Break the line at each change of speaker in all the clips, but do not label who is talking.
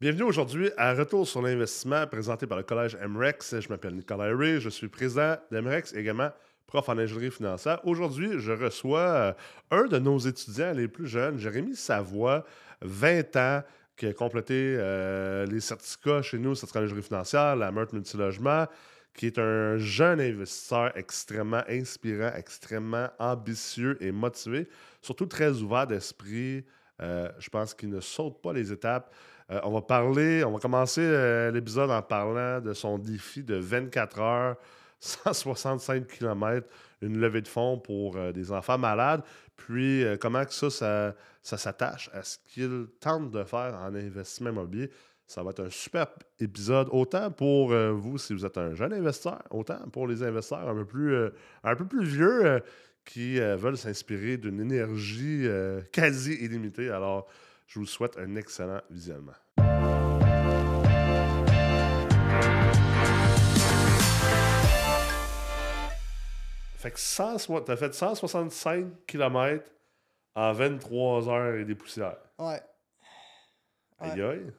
Bienvenue aujourd'hui à Retour sur l'investissement présenté par le Collège MREX. Je m'appelle Nicolas Ray, je suis président d'MREX, également prof en ingénierie financière. Aujourd'hui, je reçois euh, un de nos étudiants les plus jeunes, Jérémy Savoie, 20 ans, qui a complété euh, les certificats chez nous, certificat en ingénierie financière, la Meurthe Multilogement, qui est un jeune investisseur extrêmement inspirant, extrêmement ambitieux et motivé, surtout très ouvert d'esprit. Euh, je pense qu'il ne saute pas les étapes. Euh, on va parler, on va commencer euh, l'épisode en parlant de son défi de 24 heures, 165 km, une levée de fonds pour euh, des enfants malades. Puis comment que ça, ça, s'attache à ce qu'il tente de faire en investissement immobilier. Ça va être un super épisode, autant pour vous si vous êtes un jeune investisseur, autant pour les investisseurs un peu plus, un peu plus vieux qui veulent s'inspirer d'une énergie quasi illimitée. Alors, je vous souhaite un excellent visionnement. Fait que tu as fait 165 km en 23 heures et des poussières.
Ouais.
Aïe aïe.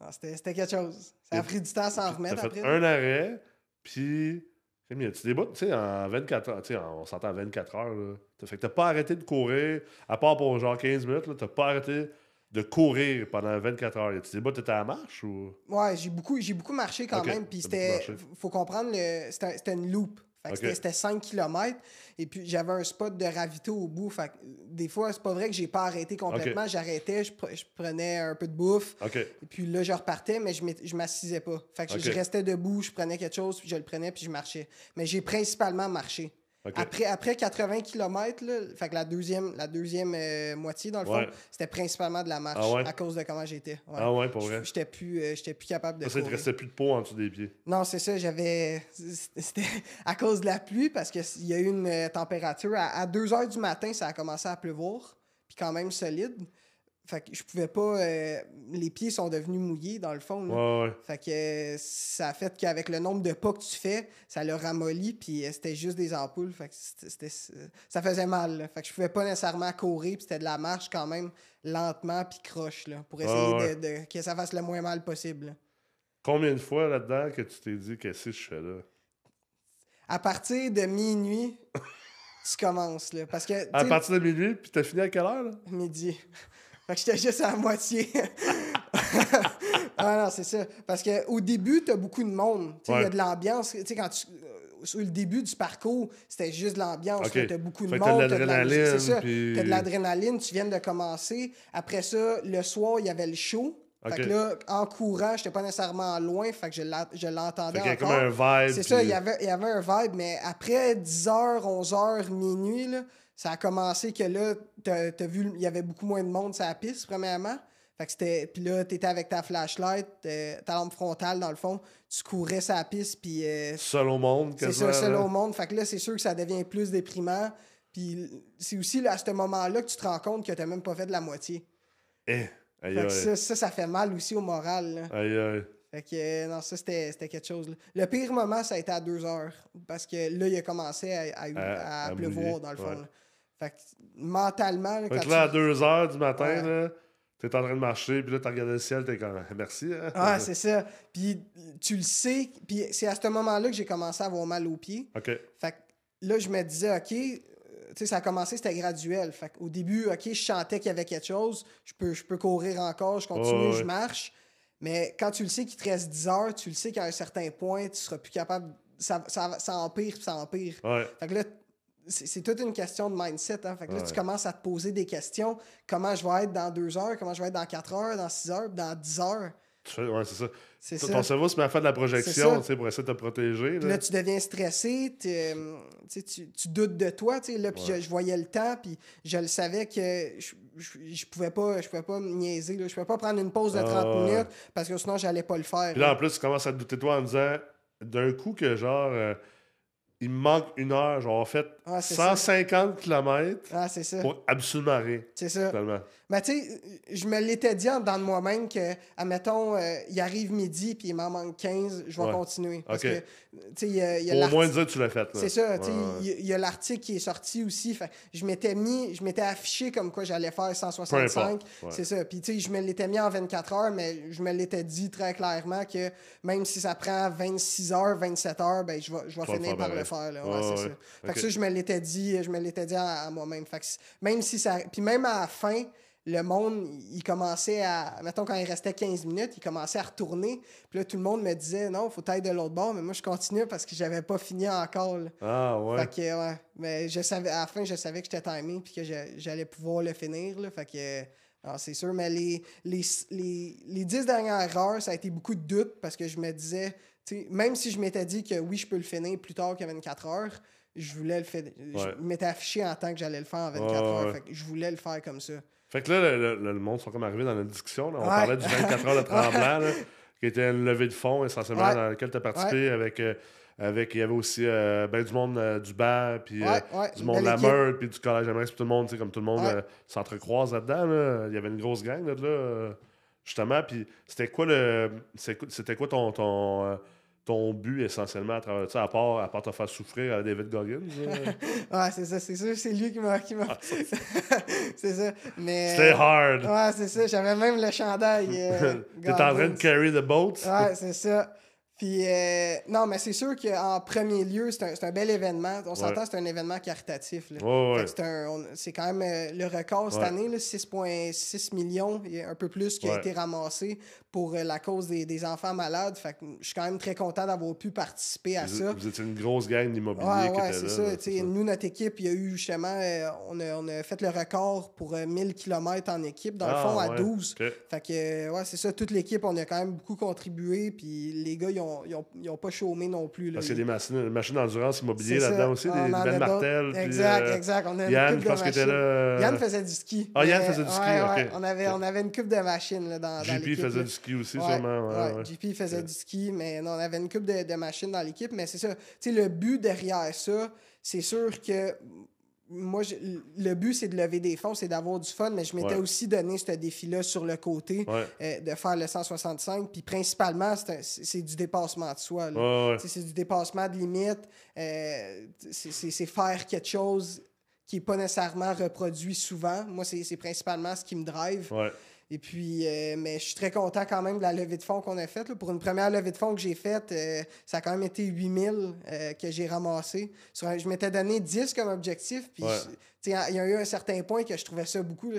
Ah, c'était quelque chose. Ça a pris du temps à s'en remettre
as fait un arrêt, puis. Tu débutes, tu sais, en 24 heures. Tu sais, on s'entend en 24 heures. Là. Fait que t'as pas arrêté de courir, à part pour genre 15 minutes, t'as pas arrêté de courir pendant 24 heures. Tu dis, t'étais à la marche ou?
Ouais, j'ai beaucoup, beaucoup marché quand même. Puis c'était. Faut comprendre, c'était une loupe. C'était 5 km. Et puis j'avais un spot de ravito au bout. Fait des fois, c'est pas vrai que j'ai pas arrêté complètement. J'arrêtais, je, prenais un peu de bouffe. Et puis là, je repartais, mais je m'assisais pas. Fait que je restais debout, je prenais quelque chose, puis je le prenais, puis je marchais. Mais j'ai principalement marché. Après, après 80 km, fait que la deuxième, la deuxième euh, moitié, dans le fond, c'était principalement de la marche ah à cause de comment j'étais.
Ah ouais, pour vrai?
J'étais plus, euh, plus capable de.
Ça, il
te
restait plus de peau en dessous des pieds.
Non, c'est ça. J'avais. C'était à cause de la pluie parce qu'il y a eu une euh, température. À, 2 h du matin, ça a commencé à pleuvoir. Puis quand même solide. Fait que je pouvais pas. Euh, les pieds sont devenus mouillés dans le fond. Fait que euh, ça a fait qu'avec le nombre de pas que tu fais, ça l'a ramolli, puis euh, c'était juste des ampoules. Fait que ça faisait mal. Fait que je pouvais pas nécessairement courir, puis c'était de la marche quand même lentement, puis croche, là, pour essayer de, que ça fasse le moins mal possible.
Combien de fois là-dedans que tu t'es dit qu'est-ce que je fais là?
À partir de minuit, tu commences. Là, parce que,
à partir de minuit, puis t'as fini à quelle heure? Là?
Midi. Fait que j'étais juste à la moitié. ah non, c'est ça. Parce qu'au début, t'as beaucoup de monde. Il y a de l'ambiance. Tu sais, quand tu euh, sur le début du parcours, c'était juste de l'ambiance. Tu T'as beaucoup de monde.
T'as de l'adrénaline.
C'est ça. T'as de l'adrénaline. Tu viens de commencer. Après ça, le soir, il y avait le show. Fait que là, en courant, j'étais pas nécessairement loin, fait que je l'entendais encore.
comme un vibe.
C'est ça, il y, avait, il y avait un vibe, mais après 10h, 11h, minuit, là, ça a commencé que là, t'as as vu, il y avait beaucoup moins de monde sur la piste, premièrement. Fait que c'était. Puis là, t'étais avec ta flashlight, euh, ta lampe frontale, dans le fond. Tu courais sur la piste, puis. Euh,
seul au monde,
C'est ça, seul au monde. Fait que là, c'est sûr que ça devient plus déprimant. Puis c'est aussi là, à ce moment-là que tu te rends compte que t'as même pas fait de la moitié.
Eh,
Ça, ça, fait mal aussi au moral.
Aïe, aïe.
Fait que, euh, non, ça, c'était quelque chose. Le pire moment, ça a été à deux heures. Parce que là, il a commencé à, à, pleuvoir, dans le fond. Fait que mentalement.
Là, là, à 2 h du matin, là, t'es en train de marcher, puis là, t'as regardé le ciel, t'es comme merci. Hein?
Ah, c'est ça. Puis tu le sais, puis c'est à ce moment-là que j'ai commencé à avoir mal aux pieds.
OK.
Fait que là, je me disais, OK, euh, tu sais, ça a commencé, c'était graduel. Fait au début, OK, je chantais qu'il y avait quelque chose, je peux, je peux courir encore, je continue, je marche. Mais quand tu le sais qu'il te reste 10 heures, tu le sais qu'à un certain point, tu seras plus capable. Ça, ça, ça empire, ça empire. Fait que là, c'est toute une question de mindset. Hein? Fait que là, tu commences à te poser des questions. Comment je vais être dans deux heures? Comment je vais être dans quatre heures? Dans six heures? Dans dix heures?
Ouais, c'est ça. Ton cerveau se met à faire de la projection pour essayer de te protéger.
Là, là tu deviens stressé, euh, tu, tu, doutes de toi. Là, puis je, voyais le temps, puis je le savais que je, je, pouvais pas je pouvais pas me niaiser. Là. Je pouvais pas prendre une pause de 30 ah, minutes parce que sinon, j'allais pas le faire.
Puis là, en plus, tu commences à te douter de toi en disant d'un coup que genre. Euh, il me manque une heure. Genre, en fait 150 km
ah, ça.
pour absolument rien.
C'est ça. Mais tu sais, je me l'étais dit en dedans de moi-même que, admettons, euh, il arrive midi puis il m'en manque 15, je vais continuer. Parce que, tu sais, il y a, y
a Au moins dire que tu l'as fait.
C'est ça, tu sais, il y, a l'article qui est sorti aussi. Fait, je m'étais mis, je m'étais affiché comme quoi j'allais faire 165. C'est ça. Puis tu sais, je me l'étais mis en 24 heures, mais je me l'étais dit très clairement que même si ça prend 26 heures, 27 heures, ben je vais, je vais finir par le faire. Là. Ouais, c'est ça. Fait que ça, je me l'étais dit, je me l'étais dit à, moi-même. Fait que même si ça. Puis même à la fin, le monde, il commençait à. Mettons, quand il restait 15 minutes, il commençait à retourner. Puis là, tout le monde me disait, non, il faut être de l'autre bord. Mais moi, je continuais parce que j'avais pas fini encore.
Ah, ouais.
Fait que, ouais. Mais je savais, à la fin, je savais que j'étais timé puis que j'allais pouvoir le finir. Là. Fait que. C'est sûr, mais les, les, les, les 10 dernières heures, ça a été beaucoup de doutes parce que je me disais, même si je m'étais dit que oui, je peux le finir plus tard que 24 heures, je voulais le faire. Je m'étais affiché en tant que j'allais le faire en 24 heures. Fait que je voulais le faire comme ça.
Fait que là, le, monde sont comme arrivés dans la discussion. On parlait du 24 heures de tremblant, qui était une levée de fonds essentiellement dans laquelle tu as participé avec. Euh, avec, il y avait aussi euh, ben, du monde euh, du BAR, puis du monde de la Meurthe, puis du Collège Amérique, puis tout le monde, comme tout le monde s'entrecroise là-dedans. Il y avait une grosse gang là, justement. Puis c'était quoi le. C'était quoi ton, ton, ton but essentiellement à travers ça, à part, à part te faire souffrir à David Goggins?
ouais, c'est ça, c'est sûr, c'est lui qui m'a. Ah, c'est ça. Mais.
C'était hard!
Ouais, c'est ça, j'avais même le chandail. Euh,
T'es en train de carry the boat?
Ouais, c'est ça. Puis, euh, non, mais c'est sûr qu'en premier lieu, c'est un, un, bel événement. On s'entend, c'est un événement caritatif. c'est quand même euh, le record cette année, 6,6 millions, et un peu plus qui a été ramassé pour euh, la cause des, des, enfants malades. Fait que je suis quand même très content d'avoir pu participer à ça.
Vous êtes une grosse gang d'immobilier
ouais, c'est ça, Nous, notre équipe, il y a eu justement, on, a, on, a, fait le record pour 1000 km en équipe, dans le ah, fond, à 12. Fait que, ouais, c'est ça, toute l'équipe, on a quand même beaucoup contribué. Puis les gars, ils ont ils n'ont pas chômé non plus. Là.
Parce qu'il y a des machines, machines d'endurance immobilier là-dedans aussi, des Ben Martel.
Exact, euh, exact. On a
Yann,
une
je pense était là.
Euh, Yann faisait du ski.
Ah, Yann faisait du ski,
On, avait, on avait une coupe de machines là, dans,
JP faisait du ski aussi, sûrement.
JP faisait du ski, mais non, on avait une coupe de, de machines dans l'équipe. Mais c'est ça. Tu sais, le but derrière ça, c'est sûr que moi, le but, c'est de lever des fonds, c'est d'avoir du fun, mais je m'étais aussi donné ce défi-là sur le côté, euh, de faire le 165. Puis principalement, c'est du dépassement de soi. C'est du dépassement de limite. Euh, c'est faire quelque chose qui n'est pas nécessairement reproduit souvent. Moi, c'est principalement ce qui me drive. Et puis, euh, mais je suis très content quand même de la levée de fonds qu'on a faite. Pour une première levée de fonds que j'ai faite, euh, ça a quand même été 8000 euh, que j'ai ramassé. je m'étais donné 10 comme objectif. Puis, il y a eu un certain point que je trouvais ça beaucoup.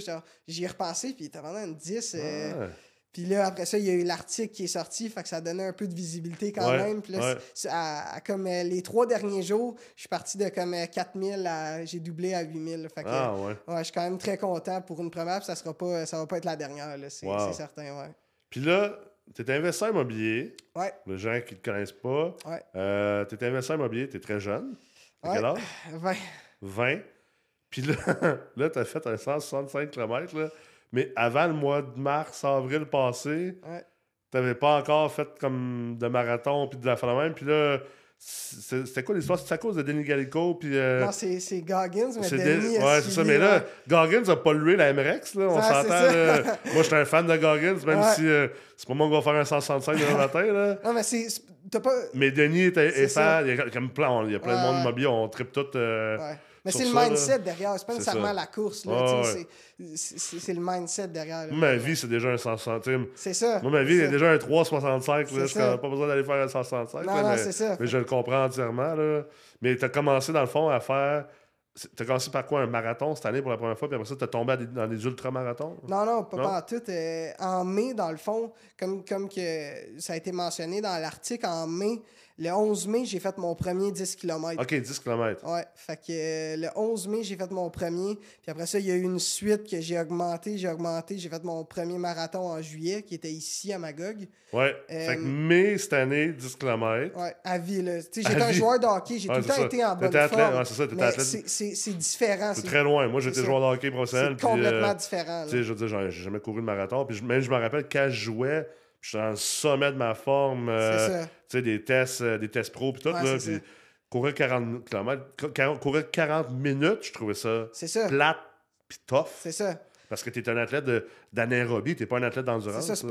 J'y ai repensé, puis t'as vraiment une 10. Puis là, après ça, il y a eu l'article qui est sorti, fait que ça donnait un peu de visibilité quand même. Puis là, à, comme euh, les trois derniers jours, je suis parti de comme 4000 euh, à. J'ai doublé à 8000. Fait que,
ah, ouais.
ouais. Je suis quand même très content pour une première, puis ça sera pas, ça va pas être la dernière, c'est certain, ouais.
Puis là, tu es investisseur immobilier.
Ouais.
Les gens qui ne te connaissent pas.
Ouais.
Euh, tu es investisseur immobilier, tu es très jeune. À quel âge?
20.
20. Puis là, là tu as fait un 165 km. Là. Mais avant le mois de mars, avril passé,
ouais.
t'avais pas encore fait comme de marathon puis de la fin même. Puis là, c'était quoi l'histoire? C'est à cause de Denis Gallico? Puis, euh...
Non, c'est Goggins, mais Denis
Ouais, c'est ça. Mais là, Goggins a pollué la MRX, là. On s'entend. Moi, j'étais un fan de Goggins, même si euh, c'est pas moi qui va faire un 165 demain matin, là.
Non, mais c'est... Pas...
Mais Denis est, fan. Il y a, comme plein, il y a plein de monde immobilier. On tripe tout... Euh,
mais c'est le mindset derrière, c'est pas nécessairement la course. Là, C'est le mindset derrière.
ma vie, c'est déjà un 100 centimes.
C'est ça.
Moi, ma vie, c'est déjà un 3,65. Je n'ai pas besoin d'aller faire un 165.
Non, non, c'est ça.
Mais je le comprends entièrement. Là. Mais tu as commencé, dans le fond, à faire. Tu as commencé par quoi Un marathon cette année pour la première fois, puis après ça, tu as tombé dans des ultramarathons?
Non, non, pas, pas en tout. Euh, en mai, dans le fond, comme, comme que ça a été mentionné dans l'article, en mai, le 11 mai, j'ai fait mon premier 10 km.
OK, 10 km.
Ouais. Fait que euh, le 11 mai, j'ai fait mon premier. Puis après ça, il y a eu une suite que j'ai augmenté, j'ai augmenté. J'ai fait mon premier marathon en juillet, qui était ici à Magog.
Ouais. Euh, fait que mai, cette année, 10 km.
Ouais, à vie, là. Tu sais, j'étais un joueur de hockey. J'ai tout le temps été en bonne
athlète,
forme.
Ouais, c'est ça, t'étais athlète.
C'est différent.
C'est très loin. Moi, j'étais joueur de hockey professionnel.
C'est complètement euh, différent.
Tu sais, je veux dire, j'ai jamais couru de marathon. Puis même, je me rappelle, quand je jouais, j'étais le sommet de ma forme. Euh, tu sais, des tests, euh, des tests pro, puis tout. là, courir 40 km, courir 40 minutes, je trouvais ça,
ça.
plate puis tough.
C'est ça.
Parce que tu es un athlète d'anaérobie, tu n'es pas un athlète d'endurance.
C'est ça, c'est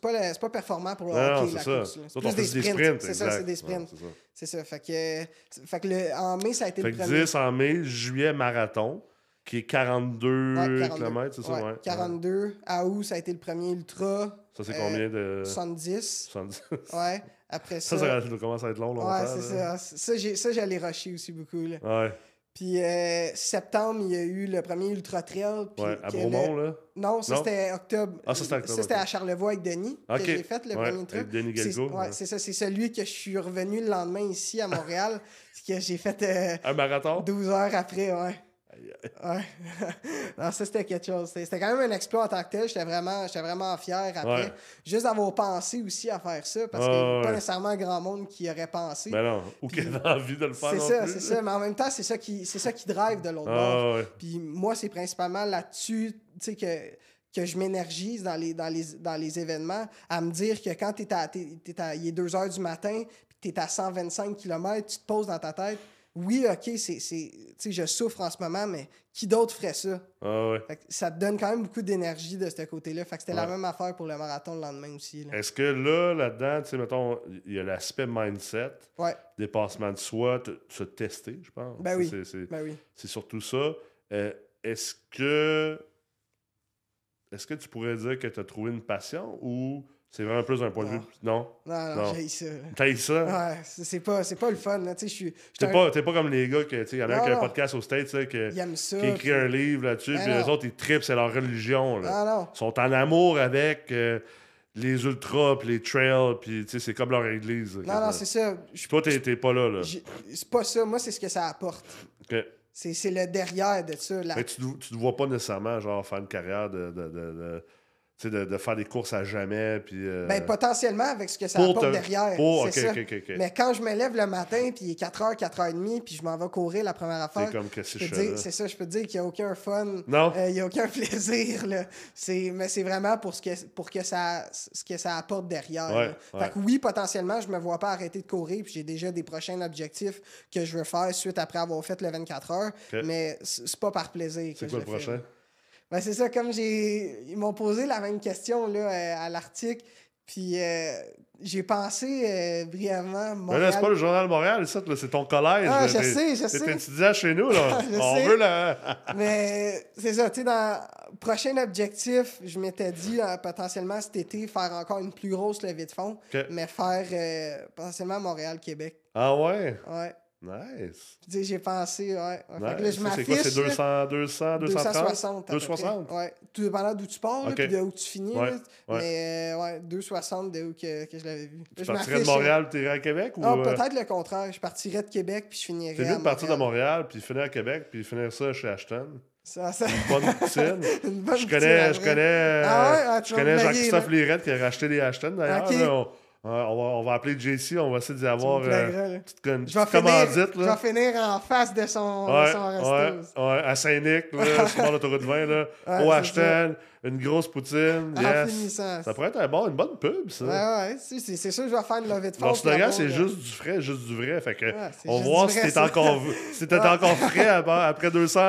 pas, pas, pas, performant pour le hockey, la course. C'est
plus des sprints.
c'est ça, c'est des sprints. c'est ça. Fait que, fait que le, en mai, ça a été
fait
le premier.
10 en mai, juillet, marathon, qui est 42, km, c'est ça? Ouais,
42. À août, ça a été le premier ultra.
Ça, c'est combien de.
70.
70.
ouais. Après ça.
Ça, ça, commence à être long, longtemps.
Ouais, c'est ça. Ça, ça j'allais rusher aussi beaucoup. Là.
Ouais.
Puis euh, septembre, il y a eu le premier Ultra Trail.
Ouais, à Bromont, là?
Non, ça c'était octobre.
Ah, ça c'était octobre.
Ça c'était à Charlevoix avec Denis que j'ai fait le premier truc.
Avec Denis Galgo.
Ouais, c'est ça. C'est celui que je suis revenu le lendemain ici à Montréal. que j'ai fait. Euh,
Un marathon?
12 heures après, ouais. Ouais. non, ça, c'était quelque chose. C'était quand même un exploit en tant que tel. J'étais vraiment, vraiment fier après. Juste d'avoir pensé aussi à faire ça, parce qu'il n'y a pas nécessairement grand monde qui aurait pensé.
Ben non, ou qui avait envie de le faire.
C'est ça, c'est ça. Mais en même temps, c'est ça qui, ça qui drive de l'autre bord. Puis moi, c'est principalement là-dessus, que que je m'énergise dans les, dans, les, dans les événements, à me dire que quand es à, à, il est 2 heures du matin, puis tu es à 125 km, tu te poses dans ta tête, oui, OK, c'est, je souffre en ce moment, mais qui d'autre ferait ça?
Ah
ça te donne quand même beaucoup d'énergie de ce côté-là. Fait que c'était la même affaire pour le marathon le lendemain aussi.
Est-ce que là, là-dedans, tu sais, mettons, il y a l'aspect mindset, dépassement de soi, se tester, je pense.
Ben oui.
C'est,
ben oui.
surtout ça. Euh, est-ce que est-ce que tu pourrais dire que tu as trouvé une passion ou c'est vraiment plus un point de vue. Non?
Non, non, j'ai ça.
T'as ça?
Ouais, c'est pas, pas le fun. Tu sais,
T'es pas, pas comme les gars, il y en a un qui a un podcast au States, qui, qui écrit un livre là-dessus, puis les autres, ils tripent, c'est leur religion. Là. Ils sont en amour avec euh, les ultras, puis les trails, puis c'est comme leur église.
Non, non, c'est ça.
Toi, t'es pas là. là.
C'est pas ça. Moi, c'est ce que ça apporte. C'est le derrière de ça.
Mais tu ne te vois pas nécessairement genre faire une carrière de, de, de de, de, faire des courses à jamais. Puis, euh,
ben, potentiellement avec ce que ça apporte derrière. Mais quand je me lève le matin, puis il est 4h, 4h30, puis je m'en vais courir la première affaire.
C'est comme que
c'est ça, je peux te dire qu'il n'y a aucun fun.
Non?
Euh, il n'y a aucun plaisir. Là. Mais c'est vraiment pour, ce que, pour que ça, ce que ça apporte derrière. Fait que oui, potentiellement, je me vois pas arrêter de courir, puis j'ai déjà des prochains objectifs que je veux faire suite après avoir fait le 24 heures. Mais c'est pas par plaisir.
C'est quoi le prochain?
Ben, c'est ça, comme j'ai. Ils m'ont posé la même question là, euh, à l'article. Puis euh, j'ai pensé euh, brièvement.
Montréal... Mais là, c'est pas le Journal Montréal, c'est ton collège.
Ah, je sais, je sais.
C'est étudiant chez nous, là. On veut la.
Mais c'est ça, tu sais, dans prochain objectif, je m'étais dit potentiellement cet été faire encore une plus grosse levée de fonds, mais faire potentiellement Montréal-Québec.
Ah ouais?
Ouais.
Nice.
J'ai pensé, ouais.
Fait que là, je m'affiche. C'est quoi, c'est 200, 200, 260?
260? Ouais. Tout dépendant d'où tu pars, okay. puis de où tu finis. Ouais. Ouais. Mais euh, ouais, 260 de où que, que je l'avais vu.
Tu partirais de Montréal, tu irais à Québec? Ou...
Non, euh? peut-être le contraire. Je partirais de Québec, puis je finirais.
C'est mieux de partir de Montréal, puis finir à Québec, puis finir ça chez Ashton.
Ça, ça...
Une bonne poutine.
Une bonne
je connais,
je
connais,
ah ouais? ah,
je connais Jean-Christophe Lirette qui a racheté des Ashton d'ailleurs. Okay. On, va, on va appeler JC, on va essayer d'y avoir euh, une petite,
je vais finir, Je vais finir en face de son,
ouais,
son resto.
Ouais, ouais, à Saint-Nic, sur l'autoroute 20, là, au Ashton une grosse poutine. Yes. Ça pourrait être un bon, une bonne pub, ça.
Ouais, ouais. C'est, c'est sûr que je vais faire une levée de fonds.
Slogan, c'est juste du frais, juste du vrai. Fait que, on va voir si t'es encore, si t'es encore frais après 200.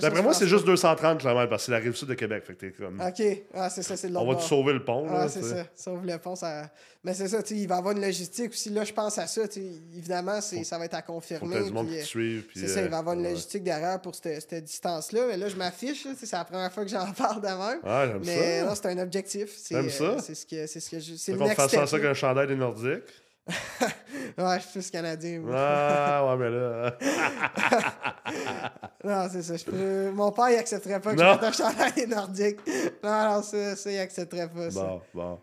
D'après moi, c'est juste 230 km parce que c'est la rive sud de Québec. Fait que t'es comme.
OK. Ah, c'est ça, c'est
On va te sauver le pont.
Ah, c'est ça. Sauve le pont, ça. Mais c'est ça, il va y avoir une logistique aussi. Là, je pense à ça. Évidemment, ça va être à confirmer.
Faut du monde qui te suive.
C'est ça, il va y avoir une logistique derrière pour cette, cette distance-là. Mais là, je m'affiche. C'est la première fois que j'en parle parle
Ah, j'aime
mais ça. non, c'est un objectif.
J'aime ça.
Euh, c'est ce que, c'est ce que je. C'est le
next step. ça qu'un chandail des Nordiques.
ouais, je suis plus canadien.
Moi. Ah, ouais, mais là.
non, c'est ça. Je peux... Mon père, il accepterait pas que non. je mette un chandail des Nordiques. Non, non, ça, ça il accepterait pas. Ça.
Bon, bon.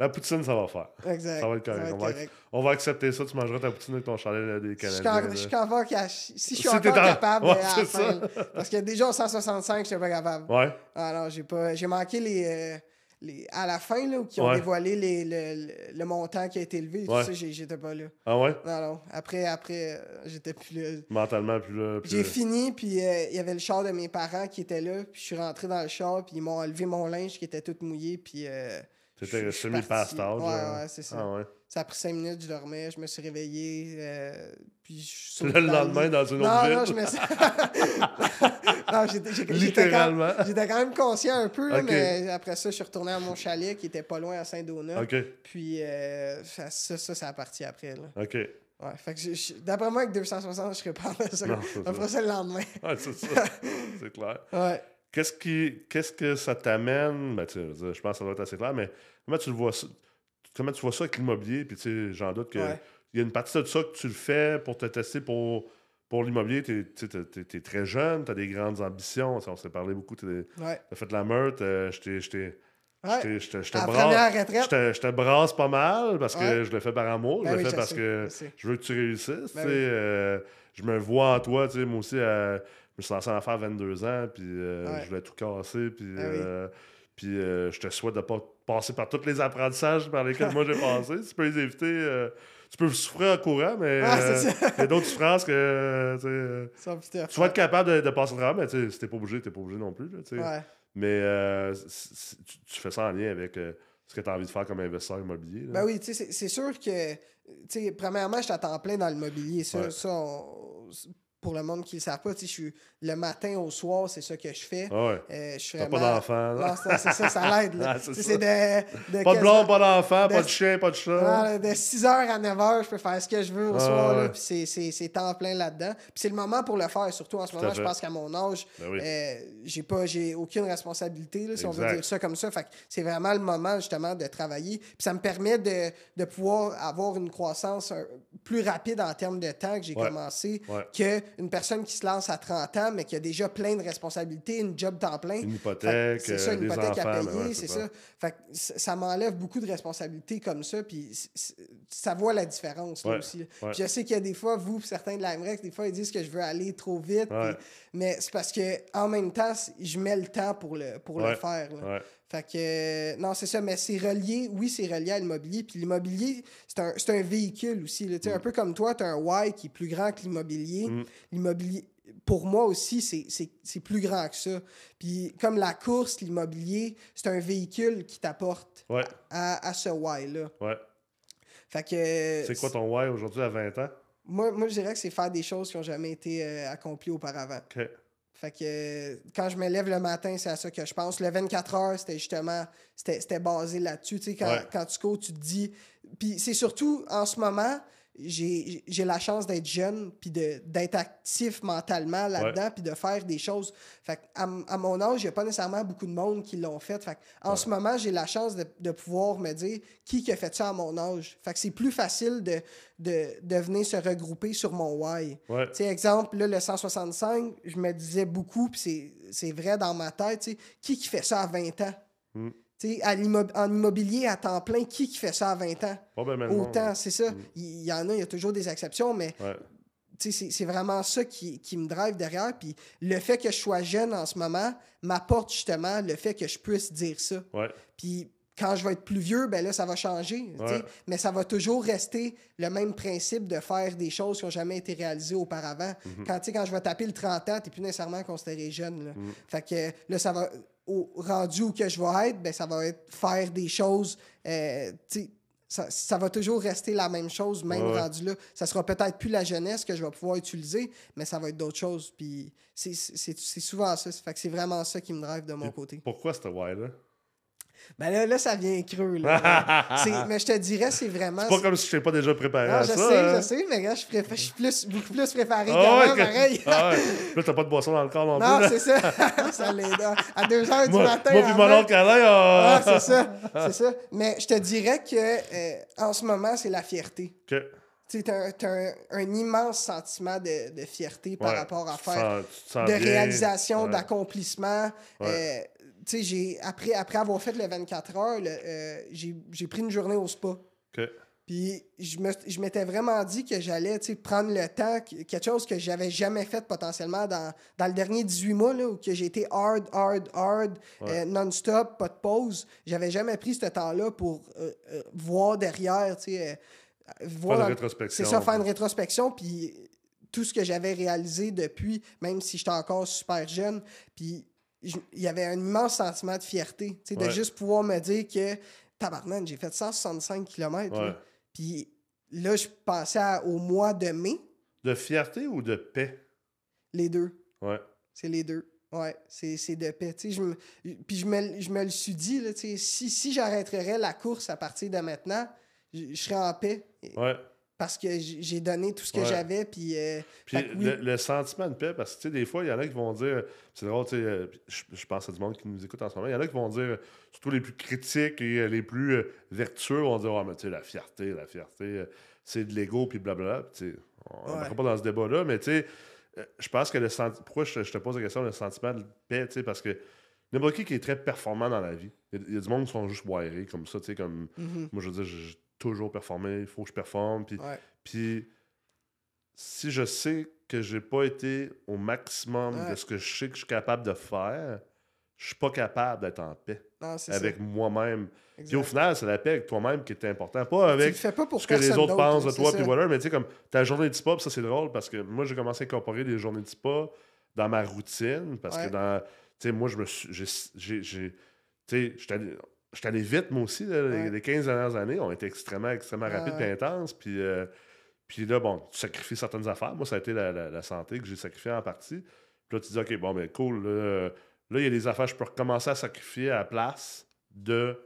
La poutine, ça va faire.
Exact.
Ça va être correct. on, Va, on, va, accepter ça. Tu mangeras ta poutine avec ton chalet des Canadiens.
Je suis encore, si je suis encore capable ouais, à la fin, Parce que déjà au 165, je suis pas capable.
Ouais.
Alors, j'ai pas. J'ai manqué les. Euh, les, à la fin, là, qui ont ouais. dévoilé les, le, le, montant qui a été élevé, ouais. ça, j'étais pas là.
Ah ouais?
Non, non. Après, après euh, j'étais plus là.
Mentalement, plus là.
J'ai fini, puis euh, il y avait le char de mes parents qui était là, puis je suis rentré dans le char, puis ils m'ont enlevé mon linge qui était tout mouillé, puis
C'était semi-past
Ouais, ouais, c'est ça.
Ah, ouais.
Ça a pris cinq minutes, je dormais, je me suis réveillé, euh, puis je
Le lendemain, dans une autre
non,
ville?
Non, je me suis... non, j'étais,
Littéralement.
J'étais quand, même conscient un peu, là, mais après ça, je suis retourné à mon chalet qui était pas loin à Saint-Donat.
OK.
Puis euh, ça, ça, ça, ça a parti après. Là.
OK.
Ouais, fait que d'après moi, avec 260, je serais pas ça.
Non,
On fera ça le lendemain.
Ouais, c'est ça. c'est clair.
Ouais.
Qu'est-ce, qui, qu'est-ce que ça t'amène? Ben, je pense que ça doit être assez clair, mais comment tu le vois ça? Comment tu vois ça avec l'immobilier? Puis, tu sais, j'en doute qu'il
Ouais.
y a une partie de ça que tu le fais pour te tester pour, pour l'immobilier. Tu es, très jeune, tu as des grandes ambitions. On s'est parlé beaucoup. Tu
Ouais.
as fait de la meurtre. euh, je
Ouais.
je te- je brasse-
première
je
retraite.
te, je te brasse pas mal parce que
Ouais.
je le fais par amour.
Ben
je le
oui,
fais parce
sais,
que
je
veux que tu réussisses.
Ben oui.
euh, je me vois en toi. tu sais, Moi aussi, euh, me suis lancé en affaires à 22 ans. Puis euh,
Ouais.
je voulais tout casser. Puis,
oui.
euh, puis euh, je te souhaite de pas passer par tous les apprentissages par lesquels moi j'ai passé. Tu peux les éviter. tu peux souffrir en courant, mais
Ah,
il y a d'autres souffrances que. tu vas être capable de, de passer le travers, mais si t'es pas obligé, t'es pas obligé non plus. là.
Ouais.
Mais euh, tu, tu fais ça en lien avec ce que tu as envie de faire comme investisseur immobilier. là.
Ben oui, c'est- sûr que, premièrement, je t'attends plein dans l'immobilier. Ça,
Ouais.
ça on- pour le monde qui ne le savent pas, tu sais, je suis le matin au soir, c'est ça que je fais.
Ah.
Euh, je vraiment...
pas d'enfant.
c'est ça, ça l'aide. là.
Ah,
de, de
Pas de blonde, pas d'enfant, pas
de-
chien, pas de chat.
De 6h à 9h, je peux faire ce que je veux au
Ah,
soir. là,
ouais.
puis c'est- temps plein là-dedans. Puis c'est le moment pour le faire, surtout en ce moment. Je pense qu'à mon âge,
Ben oui.
euh, j'ai pas j'ai aucune responsabilité, là, si on veut dire ça comme ça. Fait que c'est vraiment le moment justement de travailler. Puis ça me permet de, de pouvoir avoir une croissance plus rapide en termes de temps que j'ai
Ouais.
commencé
Ouais.
qu'une personne qui se lance à 30 ans, mais qui a déjà plein de responsabilités, une job temps plein.
Une hypothèque,
que C'est ça,
euh,
une
des
hypothèque
enfants,
à
ben
payer,
ouais,
c'est ça. Fait que c- ça m'enlève beaucoup de responsabilités comme ça, puis ça voit la différence là, aussi. Puis Je sais qu'il y a des fois, vous, certains de la MREX, des fois, ils disent que je veux aller trop vite, puis- mais c'est parce que en même temps, je mets le temps pour le, pour le faire. là. Fait que, non, c'est ça, mais c'est relié, oui, c'est relié à l'immobilier. Puis l'immobilier, c'est un, un véhicule aussi. là. Tu sais, Un peu comme toi, tu as un why qui est plus grand que l'immobilier.
Mm.
L'immobilier, pour moi aussi, c'est- plus grand que ça. Puis comme la course, l'immobilier, c'est un véhicule qui t'apporte
Ouais.
à, à ce why-là.
Ouais.
Fait que.
C'est quoi ton why aujourd'hui à 20 ans?
Moi, moi, je dirais que c'est faire des choses qui n'ont jamais été euh, accomplies auparavant. Fait que quand je me lève le matin, c'est à ça que je pense. Le 24 heures, c'était justement, c'était c'était basé là-dessus. Tu sais, quand,
Ouais.
quand tu cours, tu te dis. Puis c'est surtout en ce moment, j'ai la chance d'être jeune, puis d'être actif mentalement là-dedans, puis de faire des choses. Fait à, à mon âge, il n'y a pas nécessairement beaucoup de monde qui l'ont fait. En
Ouais.
ce moment, j'ai la chance de, de pouvoir me dire qui qui a fait ça à mon âge. Fait c'est plus facile de, de, de venir se regrouper sur mon why.
Ouais.
Exemple, là, le 165, je me disais beaucoup, puis c'est- vrai dans ma tête, qui qui fait ça à 20 ans?
Mm.
À en immobilier à temps plein, qui qui fait ça à 20 ans? Autant, c'est ça.
Mm.
Il y, en a, il y a toujours des exceptions, mais
Ouais.
c'est vraiment ça qui, qui me drive derrière. Puis le fait que je sois jeune en ce moment m'apporte justement le fait que je puisse dire ça. Puis quand je vais être plus vieux, ben là, ça va changer.
Ouais.
Mais ça va toujours rester le même principe de faire des choses qui n'ont jamais été réalisées auparavant.
Mhm.
quand, tu sais, quand je vais taper le 30 ans, tu n'es plus nécessairement considéré jeune. Là.
Mhm.
Fait que là, ça va. Au rendu où que je vais être, ben, ça va être faire des choses. euh, ça, ça va toujours rester la même chose, même
Ouais,
rendu là. Ça sera peut-être plus la jeunesse que je vais pouvoir utiliser, mais ça va être d'autres choses. Puis c'est- souvent ça. Fait que c'est vraiment ça qui me drive de mon côté.
Pourquoi ce why-là?
Ben là, là, ça vient creux. Là. Mais je te dirais, c'est vraiment.
C'est pas comme si je t'ai pas déjà préparé
Non,
à
je
ça.
sais,
hein?
je sais, mais là, je, préfère- je suis plus, beaucoup plus préparé
Ah
qu'avant,
que-
pareil.
Ah ouais. Là, t'as pas de boisson dans le corps non,
Non,
plus. là.
c'est ça. ça l'aide. À 2 h du
Moi,
matin.
moi puis mon oncle Alain,
Ah, c'est ça. C'est ça. Mais je te dirais que euh, en ce moment, c'est la fierté.
Ok.
Tu t'as un, un, un immense sentiment de, de fierté par
Ouais.
rapport à faire
sens-
de
bien.
réalisation,
Ouais.
d'accomplissement. Euh, tu sais, j'ai- après, après avoir fait le 24 heures, euh, j'ai pris une journée au spa. Puis je m'étais vraiment dit que j'allais prendre le temps, que- quelque chose que j'avais jamais fait potentiellement dans, dans le dernier 18 mois, là, où que j'ai été hard, hard, hard,
Ouais.
euh, non-stop, pas de pause. J'avais jamais pris ce temps-là pour euh, euh, voir derrière, tu sais, euh, voir
Faire
dans-
une rétrospection.
c'est ça, faire une rétrospection, puis tout ce que j'avais réalisé depuis, même si j'étais encore super jeune, puis il y avait un immense sentiment de fierté, tu sais, de juste pouvoir me dire que tabarnak, j'ai fait 165 km. Puis là, je pensais au mois de mai.
De fierté ou de paix?
Les deux.
Ouais.
C'est les deux. Ouais, c'est de paix. Je me, puis je me, je me, le suis dit, là, si, si j'arrêterais la course à partir de maintenant, je, serais en paix.
Ouais.
Parce que j'ai donné tout ce que j'avais. Puis, euh,
puis le, sentiment de paix, parce que des fois, il y en a qui vont dire, c'est drôle, euh, je, je, pense à du monde qui nous écoute en ce moment, il y en a qui vont dire, surtout les plus critiques et euh, les plus vertueux, vont dire, oh, mais tu sais, la fierté, la fierté, c'est de l'ego, puis blablabla. On ne va pas dans ce débat-là, mais tu sais, euh, je pense que le sentiment. Pourquoi je, te pose la question, le sentiment de paix, tu sais, parce que n'importe qui qui est très performant dans la vie, il y, a du monde qui sont juste wirés comme ça, tu sais, comme. Mm-hmm. Moi, je veux dire, toujours performé, il faut que je performe. Puis, puis si je sais que j'ai pas été au maximum de ce que je sais que je suis capable de faire, je suis pas capable d'être en paix avec moi-même. Puis au final, c'est la paix avec toi-même qui est important. Pas avec
ce
que les autres pensent de toi, puis voilà. Mais tu sais, comme ta journée de spa, ça c'est drôle parce que moi, j'ai commencé à incorporer des journées de spa dans ma routine parce que dans. Tu sais, moi, je me suis. J'ai. Tu sais, j'étais allé vite, moi aussi. les, 15 dernières années ont été extrêmement, extrêmement rapides et intenses. Puis, euh, puis là, bon, tu sacrifies certaines affaires. Moi, ça a été la, santé que j'ai sacrifié en partie. Puis là, tu dis, OK, bon, ben cool. Là, Là, il y a des affaires que je peux recommencer à sacrifier à la place de.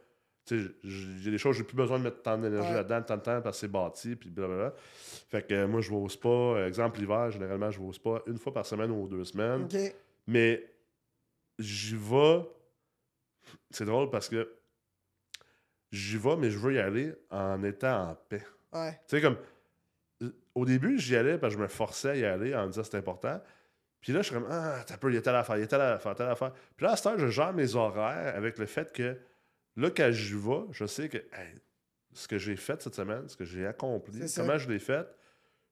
Tu sais, j'ai des choses, j'ai plus besoin de mettre tant d'énergie là-dedans, tant de temps parce que c'est bâti, puis blablabla. Fait que moi, je vais au spa. Exemple, l'hiver, généralement, je vais au spa une fois par semaine ou deux semaines. Mais j'y vais. C'est drôle parce que j'y vais, mais je veux y aller en étant en paix.
Tu
sais, comme. Au début, j'y allais parce que je me forçais à y aller en me disant c'est important. Puis là, je suis comme, ah, t'as peu, il y a telle affaire, il y a telle affaire, telle affaire. Puis là, à ce temps, je gère mes horaires avec le fait que là, quand je vais, je sais que ce que j'ai fait cette semaine, ce que j'ai accompli, comment je l'ai fait,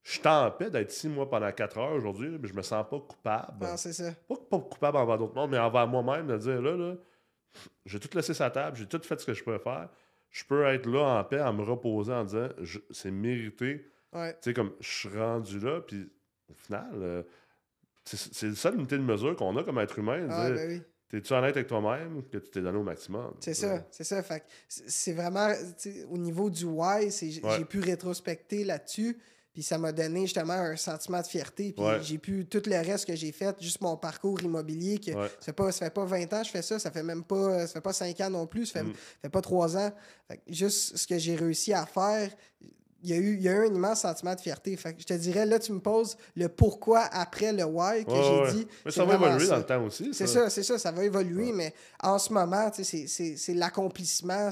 je suis en paix d'être ici, moi, pendant quatre heures aujourd'hui, mais je me sens pas coupable.
Non, c'est ça.
Pas, pas coupable envers d'autres mondes, mais envers moi-même, de dire, là, là, j'ai tout laissé sa table, j'ai tout fait ce que je peux faire. Je peux être là en paix, en me reposer, en disant, c'est mérité.
Tu
sais, comme, je suis rendu là, puis au final... Euh, c'est le seul unité de mesure qu'on a comme être humain.
Ah, ben oui.
T'es-tu honnête avec toi-même que tu t'es donné au maximum?
C'est ça, c'est ça. Fait c'est vraiment, au niveau du why, j'ai pu rétrospecter là-dessus, puis ça m'a donné justement un sentiment de fierté. Puis j'ai pu, tout le reste que j'ai fait, juste mon parcours immobilier, que ça, fait pas, ça fait pas 20 ans que je fais ça, ça fait même pas, ça fait pas 5 ans non plus, ça fait, mm. fait pas 3 ans. juste ce que j'ai réussi à faire, il y, a eu, il y a eu un immense sentiment de fierté. Fait je te dirais, là, tu me poses le pourquoi après le why que j'ai dit.
Mais ça va évoluer dans le temps aussi.
C'est ça, c'est ça, ça va évoluer, mais en ce moment, c'est l'accomplissement,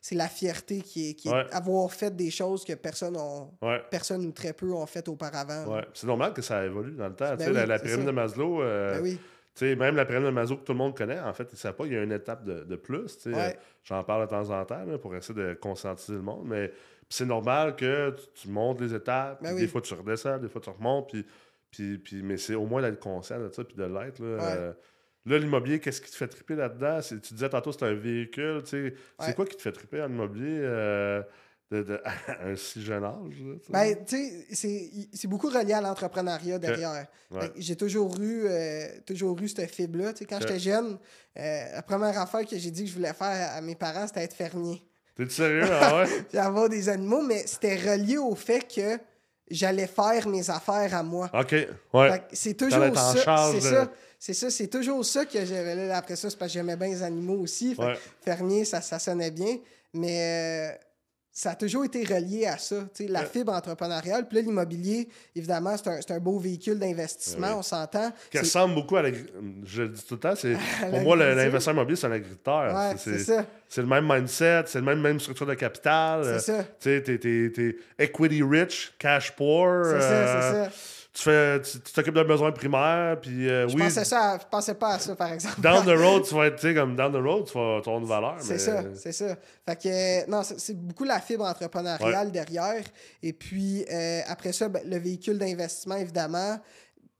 c'est la fierté qui est, qui avoir fait des choses que personne, ont, personne ou très peu ont fait auparavant.
C'est normal que ça évolue dans le temps. Ben la, pyramide de Maslow. Euh,
ben oui.
même la pyramide de Maslow que tout le monde connaît, en fait, ils ne savent pas qu'il y a une étape de, de plus. J'en parle de temps en temps pour essayer de conscientiser le monde, mais c'est normal que tu, montes les étapes, ben des fois tu redescends, des fois tu remontes, puis, puis, mais c'est au moins d'être conscient de ça, puis de l'être. Là, euh, là l'immobilier, qu'est-ce qui te fait triper là-dedans? Tu disais tantôt c'est un véhicule, c'est quoi qui te fait triper en immobilier euh, de, à un si jeune âge?
ben, tu sais, c'est beaucoup relié à l'entrepreneuriat derrière. J'ai toujours eu, euh, toujours eu cette fibre-là. Quand j'étais jeune, la première affaire que j'ai dit que je voulais faire à mes parents, c'était être fermier.
T'es sérieux, ah ouais?
avoir des animaux, mais c'était relié au fait que j'allais faire mes affaires à moi.
OK, ouais.
C'est toujours ça. C'est ça. C'est ça, c'est toujours ça que j'avais là. Après ça, c'est parce que j'aimais bien les animaux aussi. Fermier, ça, ça sonnait bien. Mais euh, ça a toujours été relié à ça, la fibre entrepreneuriale. Puis là, l'immobilier, évidemment, c'est un, beau véhicule d'investissement, on s'entend.
Qui ressemble beaucoup à l'agriculteur. Je le dis tout le temps, pour moi, l'investisseur immobilier, c'est un agriculteur.
Ouais, c'est ça.
C'est le même mindset, c'est le même, même structure de capital.
C'est ça.
Tu sais, t'es equity rich, cash poor.
C'est ça, c'est euh, ça
tu fais tu t'occupes d'un besoin primaire puis euh,
je
oui.
pensais ça je pensais pas à ça par exemple.
Down the road tu vas être tu sais comme down the road tu vas avoir une valeur
c'est ça c'est ça. Fait que non c'est beaucoup la fibre entrepreneuriale derrière. Et puis euh, après ça ben, le véhicule d'investissement évidemment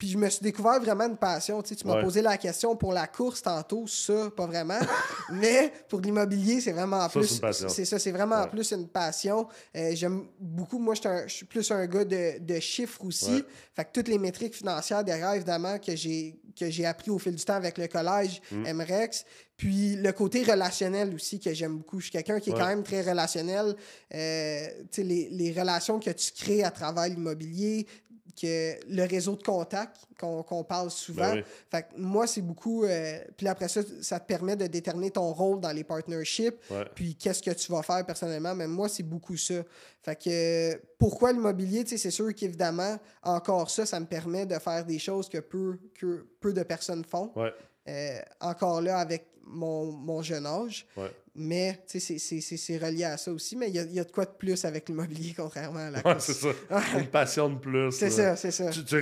puis je me suis découvert vraiment une passion. Tu, sais, tu m'as posé la question pour la course tantôt, ça, pas vraiment. mais pour l'immobilier, c'est vraiment plus. C'est ça, c'est vraiment plus une passion. Euh, j'aime beaucoup. Moi, je suis plus un gars de, de chiffres aussi. Fait que toutes les métriques financières derrière, évidemment, que j'ai que j'ai appris au fil du temps avec le collège, MREX. Mm. Puis le côté relationnel aussi que j'aime beaucoup. Je suis quelqu'un qui est quand même très relationnel. Euh, les, les relations que tu crées à travers l'immobilier, que le réseau de contacts qu'on parle souvent. Ben fait moi, c'est beaucoup. Euh, puis après ça, ça te permet de déterminer ton rôle dans les partnerships. Puis qu'est-ce que tu vas faire personnellement. Mais moi, c'est beaucoup ça. Fait que pourquoi l'immobilier? C'est sûr qu'évidemment, encore ça, ça me permet de faire des choses que peu, que peu de personnes font. Euh, encore là, avec mon, mon jeune âge. Mais c'est relié à ça aussi. Mais il y, y a, de quoi de plus avec l'immobilier, contrairement à la
course. c'est ça. Une passion de plus.
C'est ça, c'est ça.
Tu, tu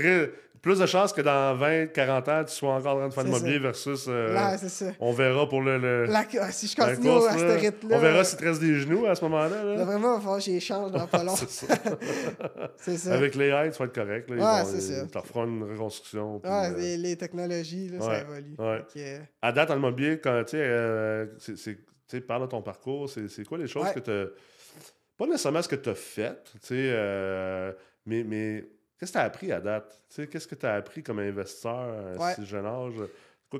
plus de chances que dans 20, 40 ans, tu sois encore en train de faire l'immobilier versus. Euh,
c'est ça.
On verra pour le. le
la, si je continue à ce rythme-là.
On verra s'il te reste des genoux à ce moment-là.
Là. vraiment, il j'échange dans pas long. c'est ça.
ça. Avec les aides, tu vas être correct. Là.
Ouais, c'est ça.
Tu referas une reconstruction.
Puis, ouais, les, les, technologies, là, ça évolue.
Ouais. À date, en immobilier, quand tu sais, euh, c'est sais, parle de ton parcours. C'est quoi les choses que tu as. Pas nécessairement ce que tu as fait, tu sais, euh, mais, mais qu'est-ce que tu as appris à date? Qu'est-ce que tu as appris comme investisseur à ce jeune âge?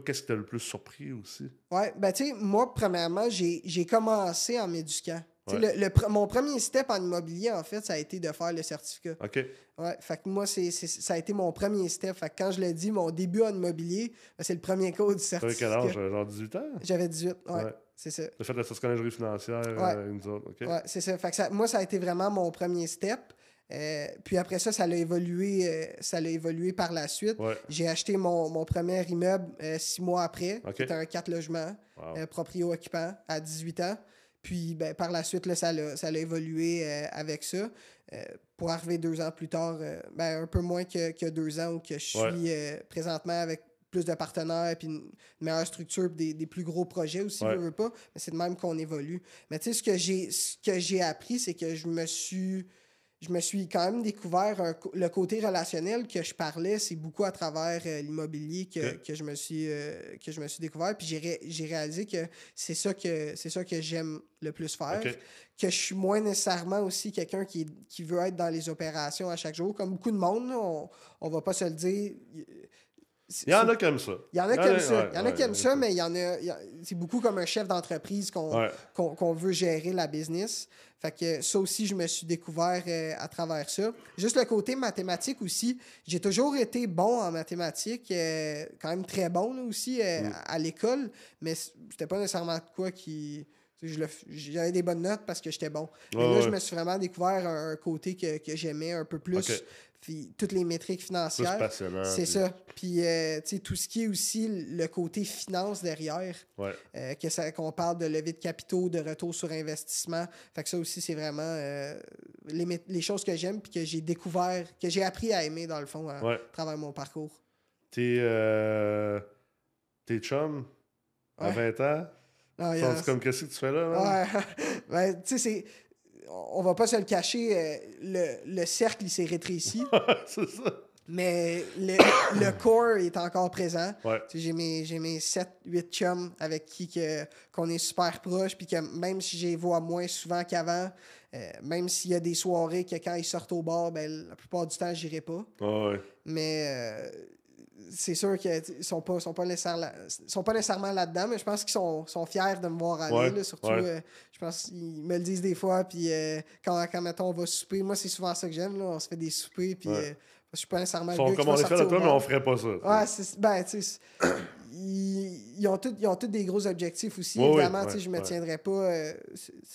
Qu'est-ce qui t'a le plus surpris aussi?
Oui, ben tu sais, moi, premièrement, j'ai commencé en m'éduquant. Le, mon premier step en immobilier, en fait, ça a été de faire le certificat.
OK.
Ouais, fait que moi, c'est, ça a été mon premier step. Fait que quand je l'ai dit, mon début en immobilier, ben, c'est le premier code du certificat.
T'avais quel âge? Genre 18 ans?
J'avais 18, ouais. C'est ça.
Tu fait de la sociologie financière, euh, une autre, OK?
Ouais, c'est ça. Fait que ça, moi, ça a été vraiment mon premier step. Euh, puis après ça, ça a évolué, euh, ça a évolué par la suite. J'ai acheté mon, mon, premier immeuble six mois après, qui était un 4 logements, proprio-occupant, à 18 ans. Puis ben, par la suite, là, ça, a, ça a évolué avec ça. pour arriver deux ans plus tard, ben, un peu moins que, que, deux ans où que je suis présentement avec plus de partenaires, puis une, meilleure structure, des, des, plus gros projets aussi, je veux pas. Mais c'est de même qu'on évolue. Mais tu sais, ce que j'ai ce que j'ai appris, c'est que je me suis je me suis quand même découvert le côté relationnel que je parlais, c'est beaucoup à travers euh, l'immobilier que, que, je me suis euh, que je me suis découvert. Puis j'ai, réalisé que c'est ça que c'est ça que j'aime le plus faire. Que je suis moins nécessairement aussi quelqu'un qui, qui veut être dans les opérations à chaque jour. Comme beaucoup de monde, on, on va pas se le dire
il y en a qui aiment ça.
Il y en a qui aiment ça. Il y en a ça, mais il y en a. C'est beaucoup comme un chef d'entreprise qu'on veut gérer la business. Fait que ça aussi, je me suis découvert euh, à travers ça. Juste le côté mathématique aussi. J'ai toujours été bon en mathématiques, euh, quand même très bon aussi euh, mm. à, l'école, mais c'était pas nécessairement quoi qui. J'avais des bonnes notes parce que j'étais bon. Mais là, je me suis vraiment découvert un, côté que, que j'aimais un peu plus. Puis toutes les métriques financières. C'est ça. Puis euh, sais tout ce qui est aussi le côté finance derrière.
Ouais.
Euh, que ça, qu'on parle de levée de capitaux, de retour sur investissement. Fait que ça aussi, c'est vraiment euh, les, les, choses que j'aime puis que j'ai découvert, que j'ai appris à aimer dans le fond à, travers mon parcours.
T'es, t'es chum? À 20 ans? Ah, yes. comme qu'est-ce que tu fais là?
Ouais. ben, tu sais, c'est on va pas se le cacher, euh, le, cercle, il s'est rétréci.
c'est ça.
Mais le, le, core est encore présent.
Ouais.
J'ai mes, mes 7-8 chums avec qui que, qu'on est super proches, puis que même si je les vois moins souvent qu'avant, euh, même s'il y a des soirées que quand ils sortent au bar, ben, la plupart du temps, j'irai pas.
ouais.
Mais euh, c'est sûr qu'ils sont pas, sont pas, nécessairement, sont pas nécessairement là-dedans, mais je pense qu'ils sont, sont, fiers de me voir aller. surtout, euh, je pense qu'ils me le disent des fois. Puis euh, quand, quand, mettons, on va souper, moi, c'est souvent ça que j'aime. On se fait des soupers. Puis euh, je suis pas nécessairement.
Ils sont comme on les fait là, toi, mais on ferait pas ça.
Ouais, ben, tu sais ils, ont tous, ils des gros objectifs aussi. Évidemment, je ne me tiendrai pas. Euh,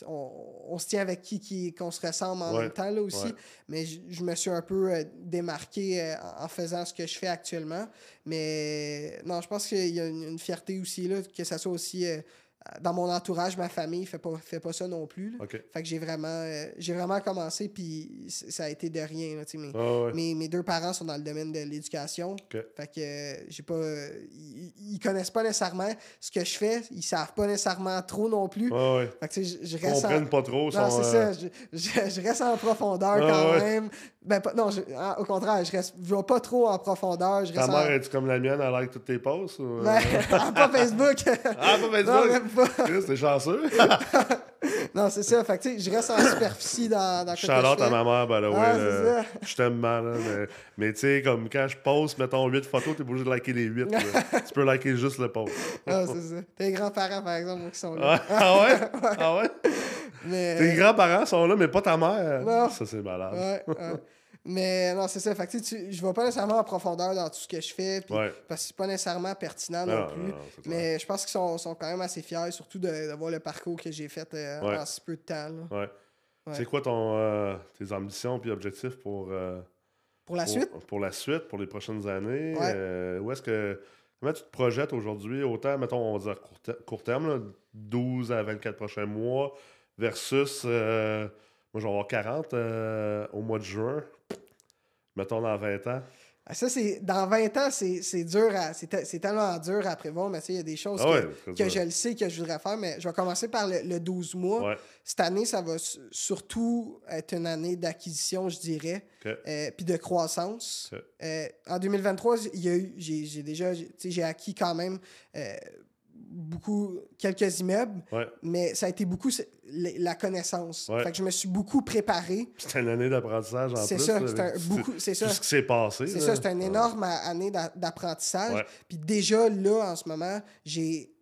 on, se tient avec qui, qui qu'on se ressemble en même temps là, aussi. Mais je, me suis un peu euh, démarqué euh, en faisant ce que je fais actuellement. Mais non, je pense qu'il y a une, fierté aussi, là, que ce soit aussi dans mon entourage, ma famille fait pas, fait pas ça non plus. Fait que j'ai vraiment, euh, j'ai vraiment commencé, puis ça a été de rien. mes, mes, deux parents sont dans le domaine de l'éducation. Fait que euh, j'ai pas. ils, connaissent pas nécessairement ce que je fais. Ils savent pas nécessairement trop non plus.
Fait que je, je reste. Ils pas trop.
Non, c'est ça. Euh, je, reste en profondeur quand même. Ben, non, au contraire, je reste je vais pas trop en profondeur. Je
Ta mère, est comme la mienne, elle like toutes tes posts?
Ou... Ben, pas Facebook.
ah, pas Facebook? C'est chanceux.
non, c'est ça. Fait que, je reste en superficie dans, dans
Charlotte à ma mère, by the way. je t'aime mal. mais, mais tu sais, comme quand je poste, mettons 8 photos, t'es obligé de liker les 8. tu peux liker juste le post.
ah, c'est ça. Tes grands-parents, par exemple, qui sont là.
ah ouais? Ah ouais? Mais... Tes grands-parents sont là, mais pas ta mère. Non. Ça, c'est malade.
Ouais, mais non, c'est ça. Fait que, tu, je ne vais pas nécessairement en profondeur dans tout ce que je fais, parce que c'est pas nécessairement pertinent non, plus. mais je pense qu'ils sont, sont, quand même assez fiers, surtout d'avoir le parcours que j'ai fait euh, en si peu de temps.
Ouais. C'est quoi ton, euh, tes ambitions et objectifs pour, euh,
pour la suite?
Pour la suite, pour les prochaines années? où est-ce que. Comment tu te projettes aujourd'hui, autant, mettons, on va dire court, terme, 12 à 24 prochains mois, versus. Moi, je vais avoir 40 au mois de juin. Mettons dans 20 ans.
Ah, ça, c'est dans 20 ans, c'est dur c'est tellement dur à prévoir, mais il y a des choses ah que, je le sais que je voudrais faire, mais je vais commencer par le, 12 mois. Cette année, ça va surtout être une année d'acquisition, je dirais, euh, puis de croissance. Euh, en 2023, j'ai déjà j'ai acquis quand même euh, beaucoup, quelques immeubles, mais ça a été beaucoup la connaissance. Fait que je me suis beaucoup préparé.
C'était une année d'apprentissage en plus.
C'est ça, c'est beaucoup, c'est ça.
ce qui s'est passé.
C'est ça, c'est une énorme année d'apprentissage. Puis déjà, là, en ce moment, j'ai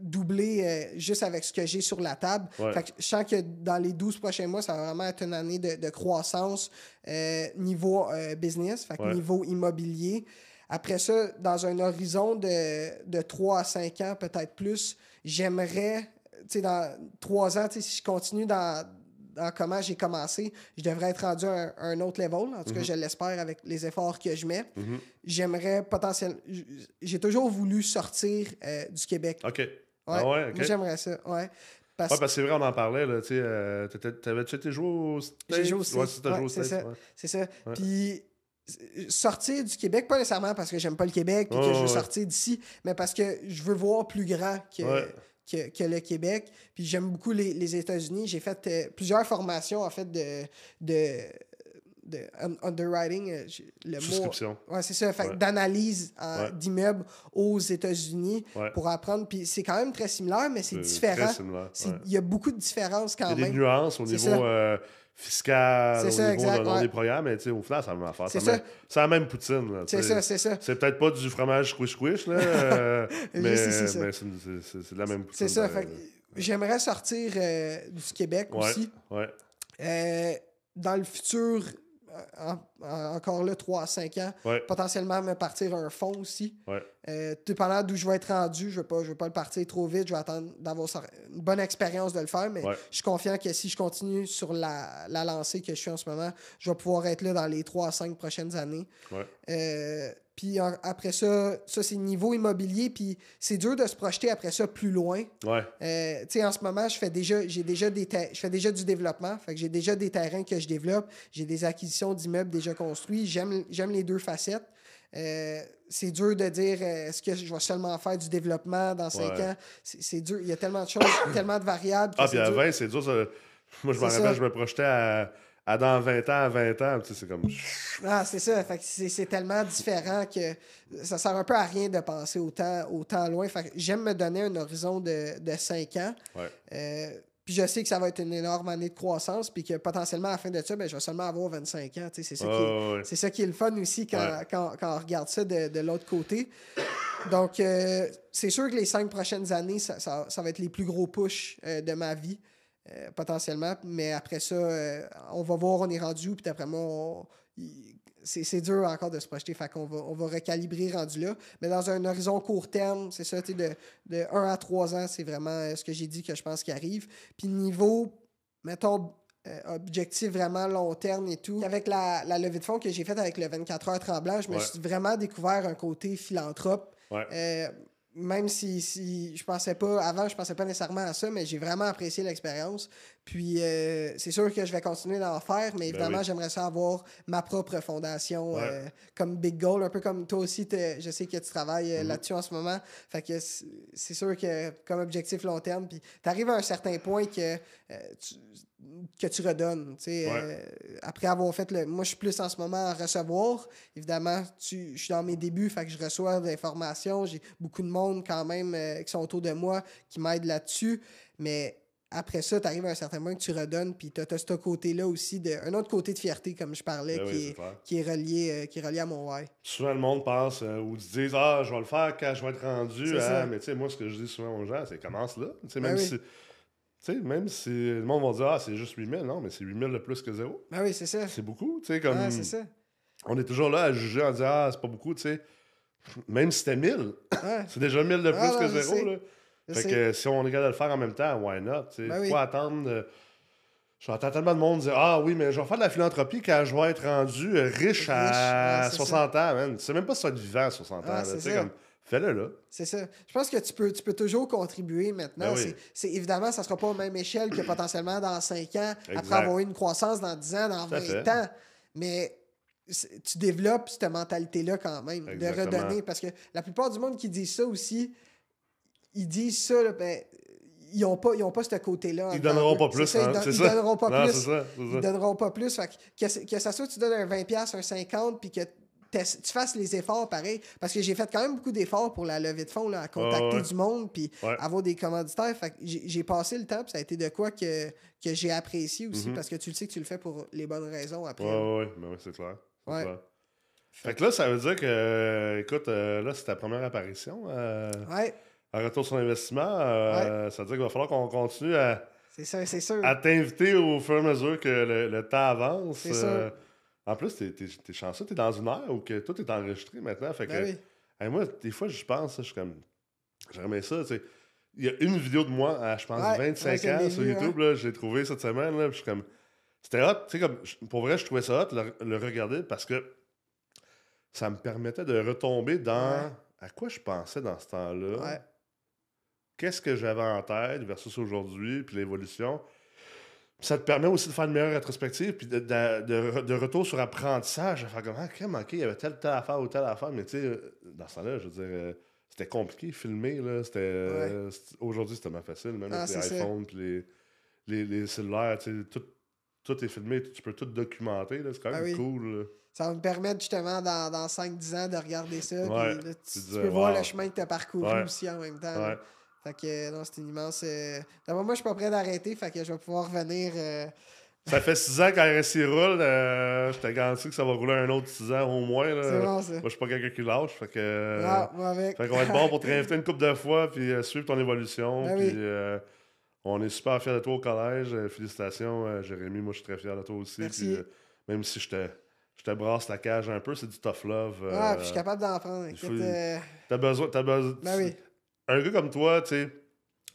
doublé euh, juste avec ce que j'ai sur la table. Fait que je sens que dans les 12 prochains mois, ça va vraiment être une année de, croissance euh, niveau euh, business, fait que niveau immobilier. Après ça, dans un horizon de, de 3 à 5 ans, peut-être plus, j'aimerais, tu sais, dans 3 ans, si je continue dans, dans comment j'ai commencé, je devrais être rendu à un, autre level. En tout cas, mhm. je l'espère avec les efforts que je mets. Mhm. J'aimerais potentiellement. J'ai toujours voulu sortir euh, du Québec.
OK. Ah ouais,
J'aimerais ça. Ouais.
Parce... Ouais, parce que c'est vrai, on en parlait. Là, euh, T'avais-tu été joué au States?
J'ai joué au States. Ouais, c'est ça. C'est ça. Puis sortir du Québec, pas nécessairement parce que j'aime pas le Québec et que je veux sortir d'ici, mais parce que je veux voir plus grand que, que, le Québec. Puis j'aime beaucoup les, États-Unis. J'ai fait euh, plusieurs formations en fait de, de, de underwriting. Euh, le
Souscription.
ouais, c'est ça. d'analyse d'immeubles aux États-Unis pour apprendre. Puis c'est quand même très similaire, mais c'est différent. Il y a beaucoup de différences quand même.
Il y a des nuances au niveau fiscal, au
ça,
niveau des programmes, mais au final, ça va faire. C'est la même poutine.
C'est ça, c'est ça.
C'est peut-être pas du fromage squish-squish, là, euh, mais, c'est la même poutine.
C'est ça. Ben, j'aimerais sortir euh, du Québec aussi.
Ouais.
Euh, dans le futur, encore là, 3 à 5 ans. Potentiellement me partir un fonds aussi. Euh, dépendant d'où je vais être rendu, je ne vais, pas le partir trop vite. Je vais attendre d'avoir une bonne expérience de le faire. Mais je suis confiant que si je continue sur la, la, lancée que je suis en ce moment, je vais pouvoir être là dans les 3 à 5 prochaines années. Euh, puis après ça, ça c'est niveau immobilier. Puis c'est dur de se projeter après ça plus loin.
Ouais.
Euh, tu sais, en ce moment, je fais déjà, j'ai déjà des je fais déjà du développement. Fait que j'ai déjà des terrains que je développe. J'ai des acquisitions d'immeubles déjà construits. J'aime, j'aime les deux facettes. Euh, c'est dur de dire euh, est-ce que je vais seulement faire du développement dans cinq ans? C'est, dur. Il y a tellement de choses, tellement de variables.
Ah, puis à 20, c'est dur. Moi, je me rappelle, je me projetais à à dans 20 ans, à 20 ans, c'est comme.
Ah, c'est ça. Fait c'est tellement différent que ça sert un peu à rien de penser autant, autant loin. Fait j'aime me donner un horizon de, de 5 ans. Euh, puis je sais que ça va être une énorme année de croissance, puis que potentiellement à la fin de ça, ben, je vais seulement avoir 25 ans. C'est ça, qui ça qui est le fun aussi quand, quand, quand on regarde ça de, de l'autre côté. Donc, euh, c'est sûr que les cinq prochaines années, ça, ça, ça, va être les plus gros push euh, de ma vie. Euh, potentiellement. Mais après ça, on va voir, on est rendu où. Puis après moi, c'est dur encore de se projeter. Fait qu'on va, on va recalibrer rendu là. Mais dans un horizon court terme, c'est ça, de, de 1 à 3 ans, c'est vraiment euh, ce que j'ai dit que je pense qui arrive. Puis niveau, mettons, objectif vraiment long terme et tout. Avec la, la levée de fonds que j'ai faite avec le 24 heures tremblant, je me suis vraiment découvert un côté philanthrope même si, si je pensais pas, avant, je pensais pas nécessairement à ça, mais j'ai vraiment apprécié l'expérience. Puis euh, c'est sûr que je vais continuer d'en faire, mais ben évidemment, j'aimerais ça avoir ma propre fondation euh, comme Big Goal, un peu comme toi aussi, je sais que tu travailles euh, mm-hmm. là-dessus en ce moment. Fait que c'est sûr que comme objectif long terme, puis tu arrives à un certain point que tu, que tu redonnes. après avoir fait le. Moi, je suis plus en ce moment à recevoir. Évidemment, tu, je suis dans mes débuts, fait que je reçois des informations. J'ai beaucoup de monde quand même qui sont autour de moi qui m'aident là-dessus. Mais après ça, tu arrives à un certain moment que tu redonnes, puis tu as, ce côté-là aussi, de, un autre côté de fierté, comme je parlais, ben qui, est, qui, est, relié, euh, qui est relié à mon why.
Souvent, le monde pense euh, ou se disent Ah, je vais le faire quand je vais être rendu. Ah, mais tu sais, moi, ce que je dis souvent aux gens, c'est commence là. Ben même, si, même si le monde va dire Ah, c'est juste 8000, non, mais c'est 8000 de plus que zéro.
Ben oui, c'est ça.
C'est beaucoup. Comme, ah, c'est ça. On est toujours là à juger en disant Ah, c'est pas beaucoup, tu sais. Même si c'était 1000, c'est déjà 1000 de plus que zéro. Là. Fait que si on est capable de le faire en même temps, why not? Tu ben Pourquoi attendre. Euh, j'entends tellement de monde dire Ah oui, mais je vais faire de la philanthropie quand je vais être rendu riche à 60 ans, man. Tu sais même pas si tu vas être vivant à 60 ans. Fais-le là.
C'est ça. Je pense que tu peux, tu peux toujours contribuer maintenant. Ben c'est, évidemment, ça ne sera pas la même échelle que potentiellement dans 5 ans, après avoir eu une croissance dans 10 ans, dans 20 ans. Mais tu développes cette mentalité-là quand même, de redonner. Parce que la plupart du monde qui dit ça aussi, ils disent ça, ben, ils n'ont pas, ils pas ce côté-là.
Ils donneront pas plus.
Hein,
ils,
donneront pas plus. Ça, ils donneront pas plus. que, que, ça soit tu donnes un 20$, un 50$, puis que tu fasses les efforts pareil. Parce que j'ai fait quand même beaucoup d'efforts pour la levée de fonds, là, à contacter du monde, puis avoir des commanditaires. Fait j'ai passé le temps, puis ça a été de quoi que, que j'ai apprécié aussi, mm-hmm. parce que tu le sais que tu le fais pour les bonnes raisons après.
Oui, oui, ouais, c'est clair. Clair. Fait que là, ça veut dire que, écoute, euh, là, c'est ta première apparition. Euh,
ouais
un retour sur investissement, euh, ça veut dire qu'il va falloir qu'on continue à,
sûr,
à t'inviter au fur et à mesure que le, temps avance. Euh, en plus, t'es, es, es chanceux, t'es dans une heure où que tout est enregistré maintenant. Fait ben que, moi, des fois, je pense, je suis comme. J'aimerais ça, tu sais. Il y a une vidéo de moi à, je pense, 25 ans sur YouTube, là, j'ai trouvé cette semaine, là, je suis comme. C'était hot, tu sais, comme. Pour vrai, je trouvais ça hot, le, le regarder, parce que ça me permettait de retomber dans. À quoi je pensais dans ce temps-là? Qu'est-ce que j'avais en tête versus aujourd'hui, puis l'évolution. Ça te permet aussi de faire une meilleure rétrospective, puis de, de, retour sur apprentissage, à faire comme, ah, manqué, il y avait telle, telle affaire ou telle affaire, mais tu sais, dans ce temps-là, je veux dire, euh, c'était compliqué, filmer, là, c'était... Euh, aujourd'hui, c'était tellement facile, même avec ah, les iPhones, puis les, les, les, cellulaires, tu sais, tout, tout est filmé, tu peux tout documenter, c'est quand ah même cool,
ça va me permettre justement dans, dans 5-10 ans de regarder ça. tu, peux voir le chemin que tu as parcouru aussi en même temps. Fait que non, c'est une immense. Euh... moi, je suis pas prêt d'arrêter, fait que je vais pouvoir revenir. Euh,
ça fait six ans qu'RSI roule. Euh, je t'ai garanti que ça va rouler un autre six ans au moins.
C'est bon, ça.
Moi, je suis pas quelqu'un qui lâche. Fait que.
Ah, moi avec.
Fait qu'on va être bon pour te réinviter une couple de fois puis euh, suivre ton évolution. Ben puis on est super fiers de toi au collège. félicitations, Jérémy. Moi, je suis très fier de toi aussi.
Merci.
même si je te. Je te brasse la cage un peu, c'est du tough love.
Ah, puis je suis capable d'en prendre.
T'as besoin. As besoin...
Ben oui
un gars comme toi, tu sais,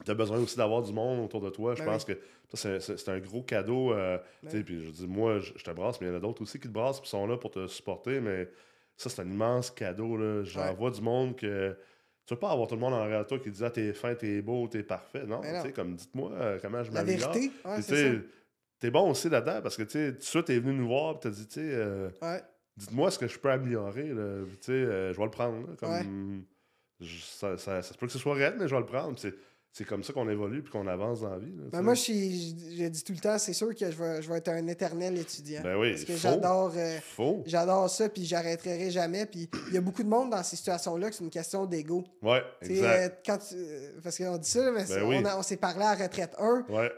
tu as besoin aussi d'avoir du monde autour de toi. Je ben pense que c'est un gros cadeau. Euh, ben puis je dis, moi, je, te brasse, mais il y en a d'autres aussi qui te brassent et sont là pour te supporter. Mais ça, c'est un immense cadeau. J'en vois du monde que. Tu veux pas avoir tout le monde en de toi qui dit Ah, t'es fin, t'es beau, t'es parfait. Non, ben tu sais, comme dites-moi euh, comment je m'améliore. La vérité, T'es bon aussi là-dedans parce que tu sais, tout de es venu nous voir et t'as dit, tu sais, euh, dites-moi ce que je peux améliorer. Tu sais, je vais le prendre. comme, ça, ça, ça, se peut que ce soit raide, mais je vais le prendre. C'est comme ça qu'on évolue puis qu'on avance dans la vie.
ben moi, je dis tout le temps, c'est sûr que je vais, je vais, être un éternel étudiant.
Ben oui,
parce que j'adore euh, j'adore ça, puis j'arrêterai jamais. Puis il y a beaucoup de monde dans ces situations-là que c'est une question d'ego.
Ouais, exact.
quand parce qu'on dit ça, mais ben on, s'est parlé à retraite 1.
Ouais.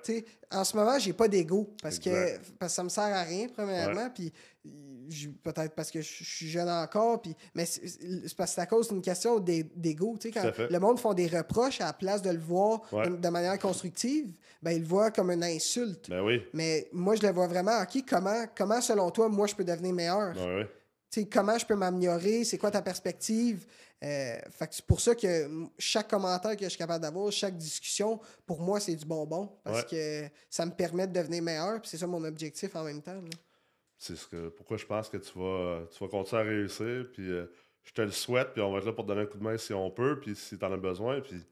En ce moment, j'ai pas d'ego parce que, parce que ça me sert à rien, premièrement. Puis peut-être parce que je suis jeune encore, puis, mais c'est parce que c'est à cause d'une question d'ego. Quand le monde font des reproches à la place de le voir de, manière constructive, ben, ils le voient comme une insulte.
Ben oui.
Mais moi, je le vois vraiment, OK, comment, comment selon toi, moi, je peux devenir meilleur?
Ben
comment je peux m'améliorer? C'est quoi ta perspective? Euh, c'est pour ça que chaque commentaire que je suis capable d'avoir, chaque discussion, pour moi, c'est du bonbon. Parce que ça me permet de devenir meilleur. c'est ça mon objectif en même temps.
C'est ce que, pourquoi je pense que tu vas, tu vas continuer à réussir. Puis, euh, je te le souhaite, puis on va être là pour te donner un coup de main si on peut, puis si tu en as besoin. Puis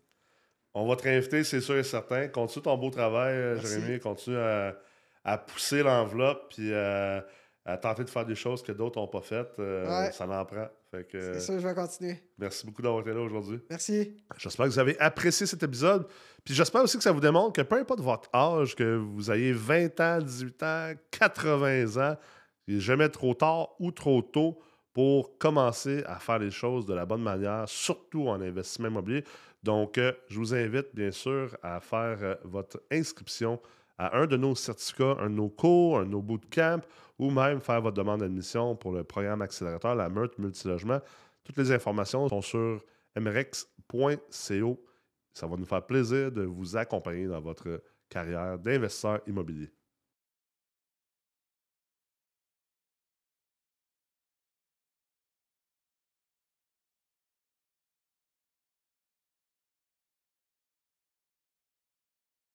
on va te réinviter, c'est sûr et certain. Continue ton beau travail, euh, Jérémy. Continue à, pousser l'enveloppe, puis à, tenter de faire des choses que d'autres n'ont pas faites. Euh, ça n'en prend.
C'est ça, je vais continuer.
Merci beaucoup d'avoir été là aujourd'hui.
Merci.
J'espère que vous avez apprécié cet épisode. Puis j'espère aussi que ça vous démontre que peu importe votre âge, que vous ayez 20 ans, 18 ans, 80 ans, il n'est jamais trop tard ou trop tôt pour commencer à faire les choses de la bonne manière, surtout en investissement immobilier. Donc, euh, je vous invite bien sûr à faire euh, votre inscription à un de nos certificats, un de nos cours, un de nos bootcamps, ou même faire votre demande d'admission pour le programme accélérateur, la Meurthe Multilogement. Toutes les informations sont sur mrex.co. Ça va nous faire plaisir de vous accompagner dans votre carrière d'investisseur immobilier.